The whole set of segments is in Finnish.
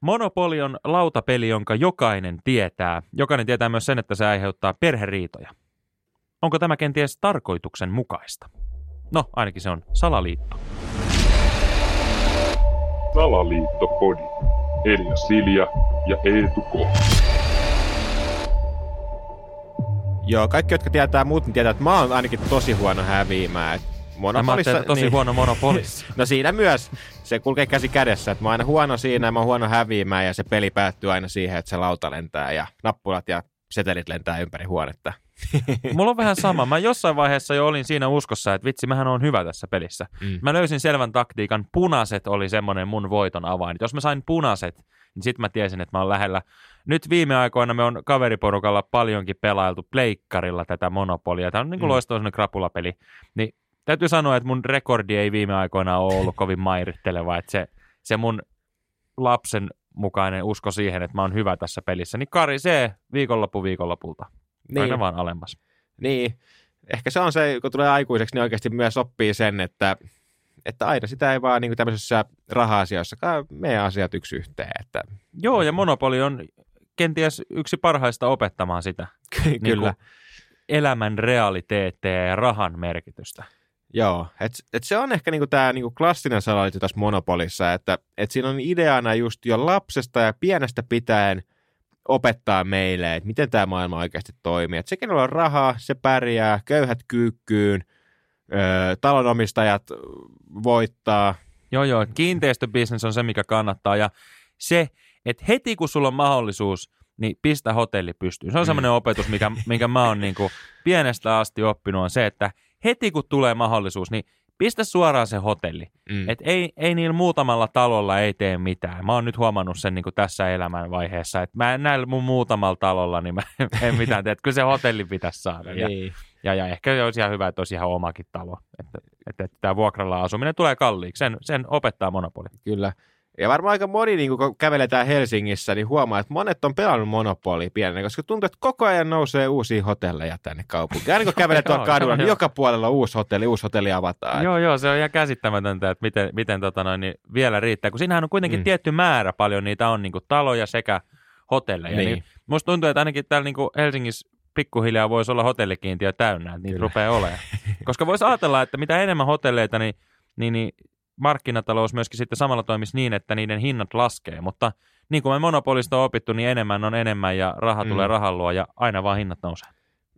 Monopoli on lautapeli, jonka jokainen tietää. Jokainen tietää myös sen, että se aiheuttaa perheriitoja. Onko tämä kenties tarkoituksen mukaista? No, ainakin se on salaliitto. Salaliittopodi. Elia Silja ja Eetu K. Joo, kaikki, jotka tietää muut, niin tietää, että mä oon ainakin tosi huono häviämään. Monopolissa, mä tosi niin, huono monopolissa. no siinä myös. Se kulkee käsi kädessä. Että mä oon aina huono siinä ja mä oon huono häviämään ja se peli päättyy aina siihen, että se lauta lentää ja nappulat ja setelit lentää ympäri huonetta. Mulla on vähän sama. Mä jossain vaiheessa jo olin siinä uskossa, että vitsi, mähän on hyvä tässä pelissä. Mm. Mä löysin selvän taktiikan. Punaset oli semmoinen mun voiton avain. Jos mä sain punaset, niin sit mä tiesin, että mä oon lähellä. Nyt viime aikoina me on kaveriporukalla paljonkin pelailtu pleikkarilla tätä monopolia. Tämä on niin kuin mm. loistava krapulapeli. Niin täytyy sanoa, että mun rekordi ei viime aikoina ole ollut kovin mairitteleva, että se, se mun lapsen mukainen usko siihen, että mä oon hyvä tässä pelissä, niin karisee viikonloppu viikonlopulta. Niin. Aina vaan alemmas. Niin. Ehkä se on se, kun tulee aikuiseksi, niin oikeasti myös oppii sen, että, että aina sitä ei vaan niin tämmöisissä raha-asioissakaan meidän asiat yksi yhteen. Että... Joo, ja monopoli on kenties yksi parhaista opettamaan sitä. Kyllä. Niin elämän realiteetteja ja rahan merkitystä. Joo, et, et se on ehkä niinku tämä niinku klassinen salaliitto tässä Monopolissa, että et siinä on ideana just jo lapsesta ja pienestä pitäen opettaa meille, että miten tämä maailma oikeasti toimii. Että se, kenellä on rahaa, se pärjää, köyhät kyykkyyn, öö, talonomistajat voittaa. Joo, joo, kiinteistöbisnes on se, mikä kannattaa ja se, että heti kun sulla on mahdollisuus, niin pistä hotelli pystyyn. Se on mm. semmoinen opetus, mikä, minkä mä oon niin kuin pienestä asti oppinut, on se, että heti kun tulee mahdollisuus, niin pistä suoraan se hotelli. Mm. Et ei, ei niillä muutamalla talolla ei tee mitään. Mä oon nyt huomannut sen niin tässä elämänvaiheessa, että mä en näillä mun muutamalla talolla, niin mä en mitään tee. Kyllä se hotelli pitäisi saada. Ja, niin. ja, ja ehkä olisi ihan hyvä, että olisi ihan omakin talo. Että, että, että tämä vuokralla asuminen tulee kalliiksi. Sen, sen opettaa monopoli. Kyllä. Ja varmaan aika moni, niin kun käveletään Helsingissä, niin huomaa, että monet on pelannut Monopoli pienenä, koska tuntuu, että koko ajan nousee uusia hotelleja tänne kaupunkiin. Aina kun kävelet tuolla kadulla, niin joka puolella uusi hotelli, uusi hotelli avataan. Joo, joo, se on ihan käsittämätöntä, että miten, miten tota noin, niin vielä riittää, kun siinähän on kuitenkin mm. tietty määrä paljon, niitä on niin kuin taloja sekä hotelleja. Niin. niin musta tuntuu, että ainakin täällä niin kuin Helsingissä pikkuhiljaa voisi olla hotellikiintiö täynnä, että niitä Kyllä. rupeaa olemaan. Koska voisi ajatella, että mitä enemmän hotelleita, niin, niin, niin markkinatalous myöskin sitten samalla toimisi niin, että niiden hinnat laskee, mutta niin kuin me monopolista on opittu, niin enemmän on enemmän ja raha mm. tulee rahan luo ja aina vaan hinnat nousee.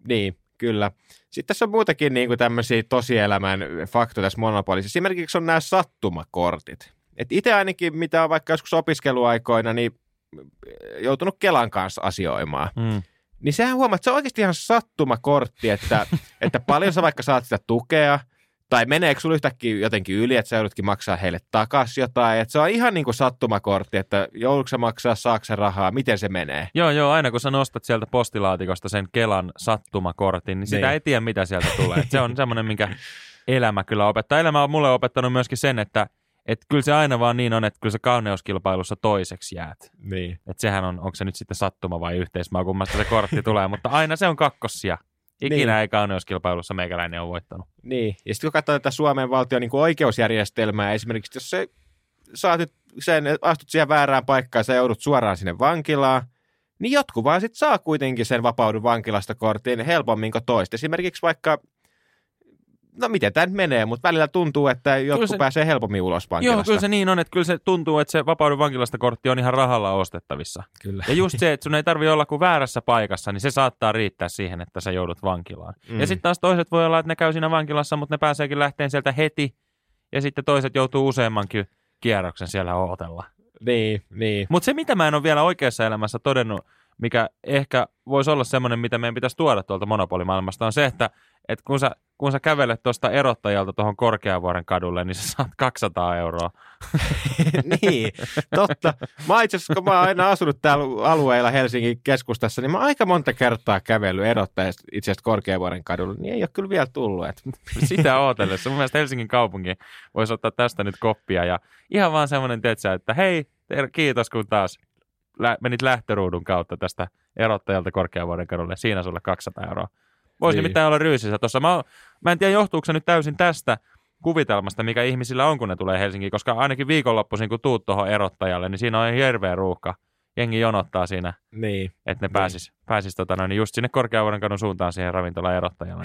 Niin, kyllä. Sitten tässä on muutakin niin kuin tämmöisiä tosielämän faktoja tässä monopolissa. Esimerkiksi on nämä sattumakortit. Et itse ainakin, mitä on vaikka joskus opiskeluaikoina, niin joutunut Kelan kanssa asioimaan. Mm. Niin sehän huomaa, että se on oikeasti ihan sattumakortti, että, että paljon sä vaikka saat sitä tukea – tai meneekö sulla yhtäkkiä jotenkin yli, että sä joudutkin maksaa heille takaisin jotain. Että se on ihan niin kuin sattumakortti, että joudutko maksaa, saako rahaa, miten se menee. Joo, joo, aina kun sä nostat sieltä postilaatikosta sen Kelan sattumakortin, niin sitä niin. ei tiedä, mitä sieltä tulee. Et se on semmoinen, minkä elämä kyllä opettaa. Elämä on mulle opettanut myöskin sen, että että kyllä se aina vaan niin on, että kyllä se kauneuskilpailussa toiseksi jäät. Niin. Että sehän on, onko se nyt sitten sattuma vai yhteismaa, kummasta se kortti tulee, mutta aina se on kakkossia. Ikinä niin. ei kauneuskilpailussa meikäläinen ole voittanut. Niin, ja sitten kun katsoo tätä Suomen valtion niin oikeusjärjestelmää, esimerkiksi jos se, saat nyt sen, astut siihen väärään paikkaan sä joudut suoraan sinne vankilaan, niin jotkut vaan sitten saa kuitenkin sen vapaudun vankilasta kortin helpommin kuin toista. Esimerkiksi vaikka no miten tämä nyt menee, mutta välillä tuntuu, että jotkut se, pääsee helpommin ulos vankilasta. Joo, kyllä se niin on, että kyllä se tuntuu, että se vapauden vankilasta kortti on ihan rahalla ostettavissa. Kyllä. Ja just se, että sun ei tarvi olla kuin väärässä paikassa, niin se saattaa riittää siihen, että sä joudut vankilaan. Mm. Ja sitten taas toiset voi olla, että ne käy siinä vankilassa, mutta ne pääseekin lähteen sieltä heti, ja sitten toiset joutuu useammankin kierroksen siellä ootella. Niin, niin. Mutta se, mitä mä en ole vielä oikeassa elämässä todennut, mikä ehkä voisi olla semmoinen, mitä meidän pitäisi tuoda tuolta monopolimaailmasta, on se, että, että kun sä kun sä kävelet tuosta erottajalta tuohon Korkeavuoren kadulle, niin sä saat 200 euroa. niin, totta. Mä itse asiassa, kun mä oon aina asunut täällä alueella Helsingin keskustassa, niin mä oon aika monta kertaa kävellyt erottajasta itse asiassa Korkeavuoren kadulle, niin ei ole kyllä vielä tullut. Et. Sitä ootellessa. Mun mielestä Helsingin kaupunki voisi ottaa tästä nyt koppia ja ihan vaan semmoinen, että hei, kiitos kun taas menit lähtöruudun kautta tästä erottajalta Korkeavuoren kadulle. Siinä sulle 200 euroa. Voisi niin. nimittäin olla ryysissä tuossa. Mä, mä en tiedä, johtuuko se nyt täysin tästä, kuvitelmasta, mikä ihmisillä on, kun ne tulee Helsinkiin, koska ainakin viikonloppuisin, kun tuut tuohon erottajalle, niin siinä on hirveä ruuhka. Jengi jonottaa siinä, Niin, että ne pääsis, pääsis tota noin, niin just sinne Korkeavuoren kadun suuntaan siihen ravintolan erottajalle.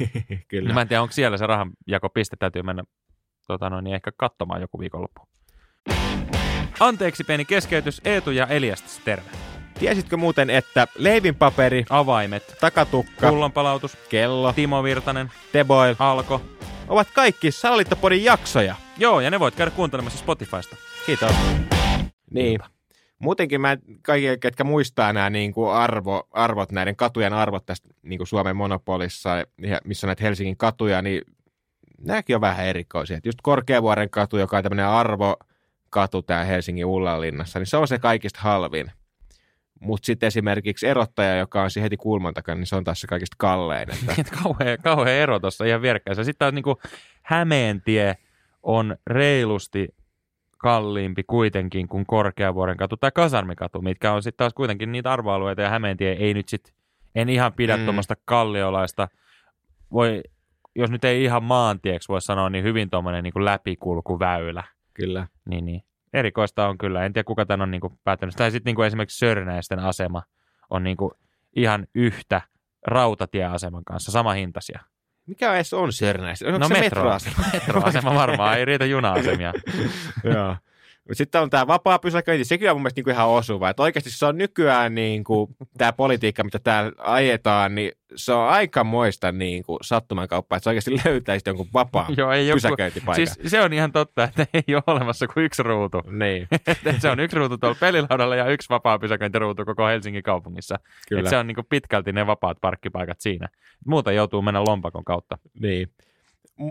kyllä. Niin mä en tiedä, onko siellä se rahanjakopiste, täytyy mennä tota noin, niin ehkä katsomaan joku viikonloppu. Anteeksi pieni keskeytys, Eetu ja Eliastas, terve. Tiesitkö muuten, että leivinpaperi, Avaimet, takatukka, pullonpalautus, kello, Timo Virtanen, teboil Alko. ovat kaikki Salaliittopodin jaksoja. Joo, ja ne voit käydä kuuntelemassa Spotifysta. Kiitos. Niin. Muutenkin mä kaikki, ketkä muistaa nämä niin kuin arvo, arvot, näiden katujen arvot tästä niin kuin Suomen monopolissa, missä on näitä Helsingin katuja, niin nämäkin on vähän erikoisia. Et just Korkeavuoren katu, joka on tämmöinen arvokatu tää Helsingin Ullanlinnassa, niin se on se kaikista halvin. Mutta sitten esimerkiksi erottaja, joka on siinä heti kulman takana, niin se on taas se kaikista kallein. Että, Et kauhea, kauhea ero tuossa ihan vierekkäin. Sitten taas niinku Hämeentie on reilusti kalliimpi kuitenkin kuin Korkeavuoren katu tai Kasarmikatu, mitkä on sitten taas kuitenkin niitä arvoalueita ja Hämeentie ei nyt sitten, en ihan pidä mm. tuommoista kalliolaista, voi, jos nyt ei ihan maantieksi voi sanoa, niin hyvin tuommoinen niin läpikulkuväylä. Kyllä. Niin, niin. Erikoista on kyllä. En tiedä, kuka tämän on niin kuin päättänyt. Tai sitten niin kuin esimerkiksi Sörnäisten asema on niin kuin ihan yhtä rautatieaseman kanssa, sama hintaisia. Mikä edes on Sörnäistä? Onko No se metro. metroasema? Metroasema varmaan, ei riitä juna-asemia. Joo. Mut Sitten on tämä vapaa pysäköinti, sekin on mun mielestä niinku ihan osuva. Että oikeasti se on nykyään niinku, tämä politiikka, mitä täällä ajetaan, niin se on aikamoista niinku, sattuman kauppaa, että se oikeasti löytäisi jonkun vapaan Joo, ei joku, pysäköintipaikan. siis se on ihan totta, että ei ole olemassa kuin yksi ruutu. Niin, se on yksi ruutu tuolla pelilaudalla ja yksi vapaa pysäköintiruutu koko Helsingin kaupungissa. kyllä. Et se on niin kuin pitkälti ne vapaat parkkipaikat siinä. Muuten joutuu mennä lompakon kautta. Niin.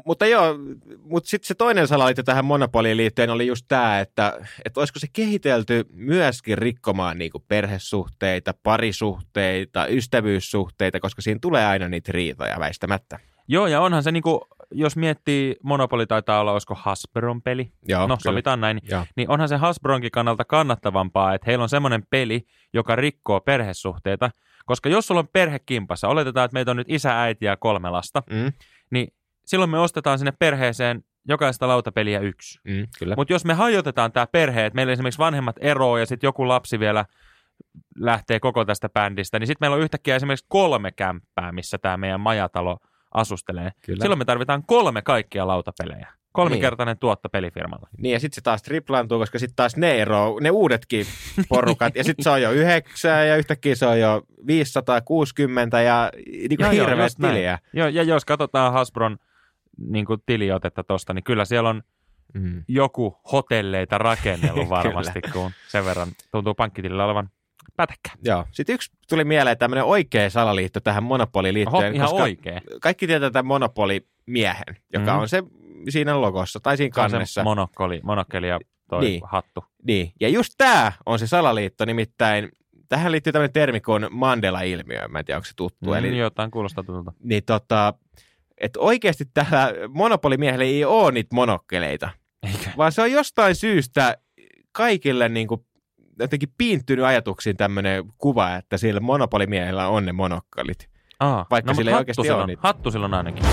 Mutta joo, mutta sitten se toinen salaliitto tähän monopoliin liittyen oli just tämä, että, että olisiko se kehitelty myöskin rikkomaan niinku perhesuhteita, parisuhteita, ystävyyssuhteita, koska siinä tulee aina niitä riitoja väistämättä. Joo, ja onhan se niin kuin, jos miettii, Monopoli taitaa olla, olisiko Hasbron peli, Joo, no sovitaan näin, Joo. niin onhan se Hasbronkin kannalta kannattavampaa, että heillä on semmoinen peli, joka rikkoo perhesuhteita, koska jos sulla on perhe kimpassa, oletetaan, että meitä on nyt isä, äiti ja kolme lasta, Mm, niin silloin me ostetaan sinne perheeseen jokaista lautapeliä yksi. mm. Mutta jos me hajotetaan tämä perhe, että meillä esimerkiksi vanhemmat eroo ja sitten joku lapsi vielä lähtee koko tästä bändistä, niin sitten meillä on yhtäkkiä esimerkiksi kolme kämppää, missä tämä meidän majatalo asustelee. Kyllä. Silloin me tarvitaan kolme kaikkia lautapelejä. Kolmikertainen tuotto pelifirmalle. Niin, ja sitten se taas triplaantuu, koska sitten taas ne ero, ne uudetkin porukat, ja sitten se on jo yhdeksän, ja yhtäkkiä se on jo 560, ja niin kuin hirveät tiliä. Joo, ja jos katsotaan Hasbron niin kuin tiliotetta tuosta, niin kyllä siellä on Mm. joku hotelleita rakennellut varmasti, kun sen verran tuntuu pankkitilillä olevan pätäkkä. Joo. Sitten yksi tuli mieleen tämmöinen oikea salaliitto tähän monopoliin Oho, liittyen, ihan koska oikein. kaikki tietää tämän monopolimiehen, joka Mhm. on se siinä logossa tai siinä kannessa. se monokkoli, monokkeli ja toi niin. hattu. Niin, ja just tämä on se salaliitto, nimittäin tähän liittyy tämmöinen termi kuin Mandela-ilmiö, mä en tiedä onko se tuttu. Mm, Eli, Jotain kuulostaa tutulta. niin tota, että oikeasti tällä monopolimiehellä ei ole niitä monokkeleita, Eikö? vaan se on jostain syystä kaikille niin kuin jotenkin piinttynyt ajatuksiin tämmöinen kuva, että sillä monopolimiehellä on ne monokkalit. Aa, Vaikka no, sillä ei oikeasti hattu niitä. Hattu silloin ainakin.